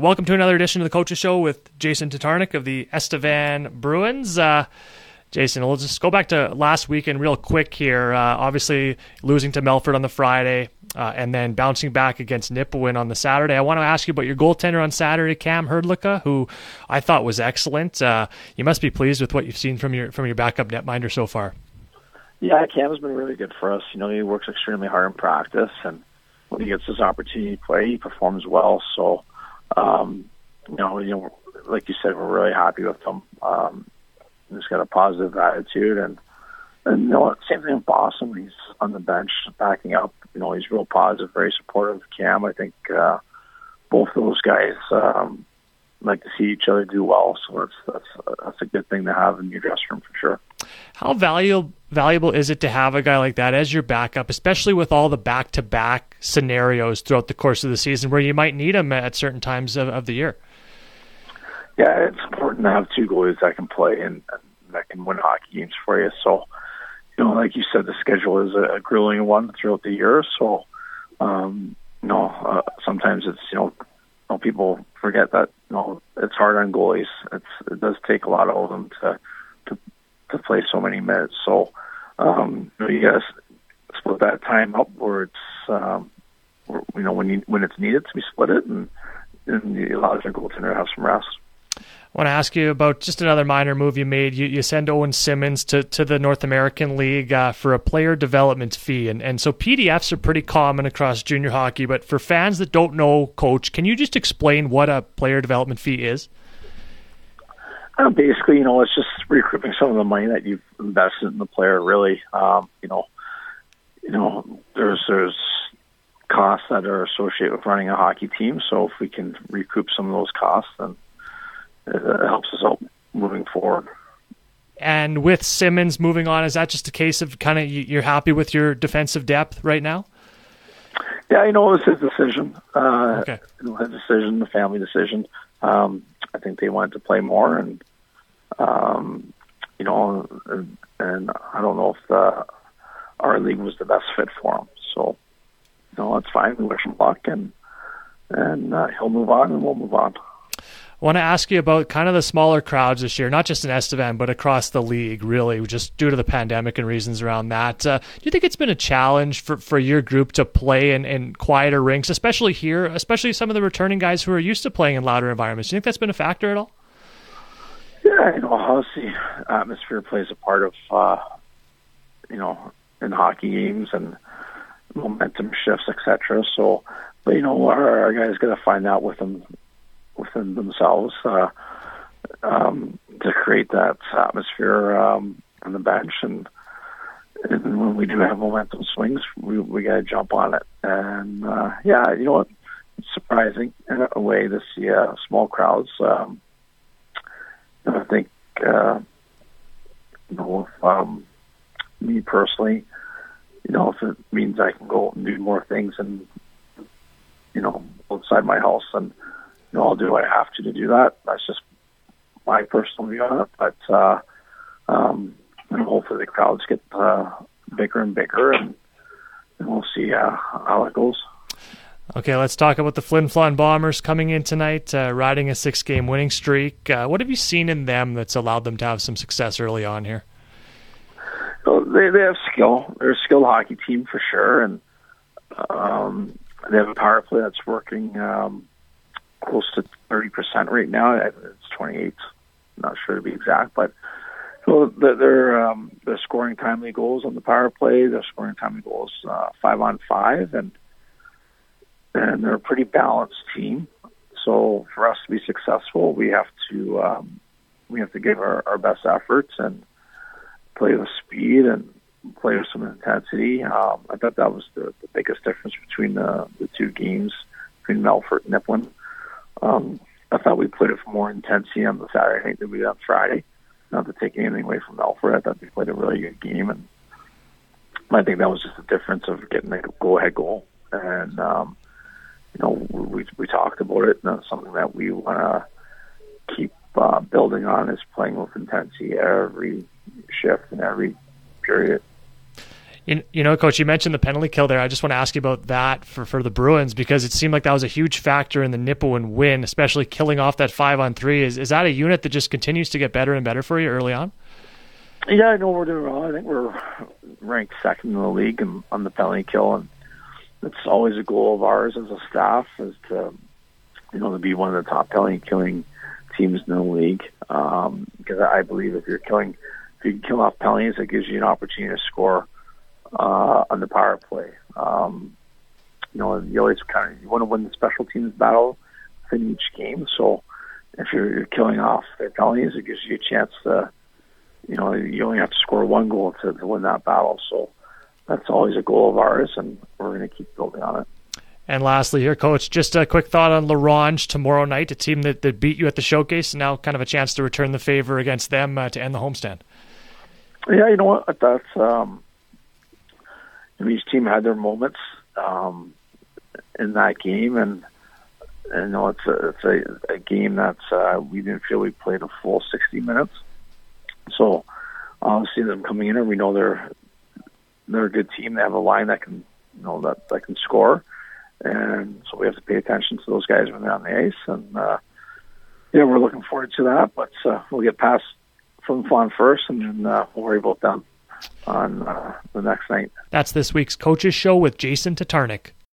Welcome to another edition of the Coaches Show with Jason Tatarnic of the Estevan Bruins. Uh, Jason, we'll just go back to last weekend real quick here. Uh, obviously, losing to Melfort on the Friday uh, and then bouncing back against Nipawin on the Saturday. I want to ask you about your goaltender on Saturday, Cam Hrdlicka, who I thought was excellent. Uh, you must be pleased with what you've seen from your from your backup netminder so far. Yeah, Cam's been really good for us. You know, he works extremely hard in practice, and when he gets his opportunity to play, he performs well. So um, you know, you know, like you said, we're really happy with him. Um, he's got a positive attitude, and and you know, same thing with Boston. He's on the bench backing up. You know, he's real positive, very supportive of Cam. I think uh, both those guys um, like to see each other do well. So that's that's that's a good thing to have in your dressing room for sure. How valuable valuable is it to have a guy like that as your backup, especially with all the back to back scenarios throughout the course of the season where you might need him at certain times of, of the year? Yeah, it's important to have two goalies that can play and, and that can win hockey games for you. So, you know, like you said, the schedule is a, a grueling one throughout the year. So, um, you know, uh, sometimes it's you know, you know, people forget that you know hard goalies. It's it does take a lot of them to to to play so many minutes. So, um, you, know, you guys split that time up where it's um, where, you know when you when it's needed to be split it, and and allows your goaltender to have some rest. I want to ask you about just another minor move you made. You, you send Owen Simmons to, to the North American League uh, for a player development fee. And, and so PDFs are pretty common across junior hockey. But for fans that don't know, Coach, can you just explain what a player development fee is? Uh, basically, you know, it's just recouping some of the money that you've invested in the player. Really, um, you know, you know, there's there's costs that are associated with running a hockey team. So if we can recoup some of those costs, then it helps us out moving forward. And with Simmons moving on, is that just a case of kind of you're happy with your defensive depth right now? Yeah, you know, it was his decision. Uh, okay. You know, his decision, the family decision. Um, I think they wanted to play more, and um, you know, and, I don't know if the, our league was the best fit for him. So, you know, that's fine. We wish him luck, and and uh, he'll move on, and we'll move on. I want to ask you about kind of the smaller crowds this year, not just in Estevan, but across the league, really, just due to the pandemic and reasons around that. Uh, do you think it's been a challenge for, for your group to play in, in quieter rinks, especially here, especially some of the returning guys who are used to playing in louder environments? Do you think that's been a factor at all? Yeah, you know, obviously, atmosphere plays a part of, uh, you know, in hockey games and momentum shifts, etc. So, but you know, our, our guys got to find out with them within themselves uh, um, to create that atmosphere um, on the bench. And, and when we do have momentum swings, we, we got to jump on it. And uh, yeah, you know what? It's surprising in a way to see uh, small crowds. Um, I think, uh, you know, if, um, me personally, you know, if it means I can go and do more things and, you know, outside my house and you know, I'll do what I have to to do that. That's just my personal view on it. But uh, um, and hopefully the crowds get uh, bigger and bigger, and, and we'll see uh, how it goes. Okay, let's talk about the Flin Flon Bombers coming in tonight, uh, riding a six-game winning streak. Uh, what have you seen in them that's allowed them to have some success early on here? Well, they they have skill. They're a skilled hockey team for sure, and um, they have a power play that's working. Um, close to 30% right now. It's 28. not sure to be exact, but so they're um, they're scoring timely goals on the power play. They're scoring timely goals uh, five on five, and and they're a pretty balanced team. So for us to be successful, we have to um, we have to give our, our best efforts and play with speed and play with some intensity. Um, I thought that was the, the biggest difference between the, the two games between Melfort and Nipawin. Um, I thought we played it for more intensity on the Saturday night than we did on Friday. Not to take anything away from Alfred, I thought they played a really good game, and I think that was just the difference of getting a go-ahead goal. And um, you know, we we talked about it, and that's something that we want to keep uh, building on is playing with intensity every shift and every period You, you know, coach, you mentioned the penalty kill there. I just want to ask you about that for, for the Bruins because it seemed like that was a huge factor in the Nipawin win, especially killing off that five on three. Is is that a unit that just continues to get better and better for you early on? Yeah, I know we're doing well. I think we're ranked second in the league on the penalty kill, and it's always a goal of ours as a staff is to you know to be one of the top penalty killing teams in the league. Um, because I believe if you're killing, if you can kill off penalties, it gives you an opportunity to score uh, on the power play. Um, you know, you always kind of you want to win the special teams battle in each game. So if you're, you're killing off their penalties, it gives you a chance to, you know, you only have to score one goal to, to win that battle. So that's always a goal of ours, and we're going to keep building on it. And lastly, here, coach, just a quick thought on La Ronge tomorrow night, a team that, that beat you at the showcase, and now kind of a chance to return the favor against them uh, to end the homestand. Yeah, you know what? That's um, each team had their moments um, in that game, and and you know it's a it's a, a game that's uh, we didn't feel we played a full sixty minutes. So obviously them coming in, and we know they're they're a good team. They have a line that can you know that that can score, and so we have to pay attention to those guys when they're on the ice. And uh, yeah, we're looking forward to that. But uh, we'll get past Flin Flon first, and then uh, we'll worry about them on uh, the next night. That's this week's Coaches Show with Jason Tatarnic.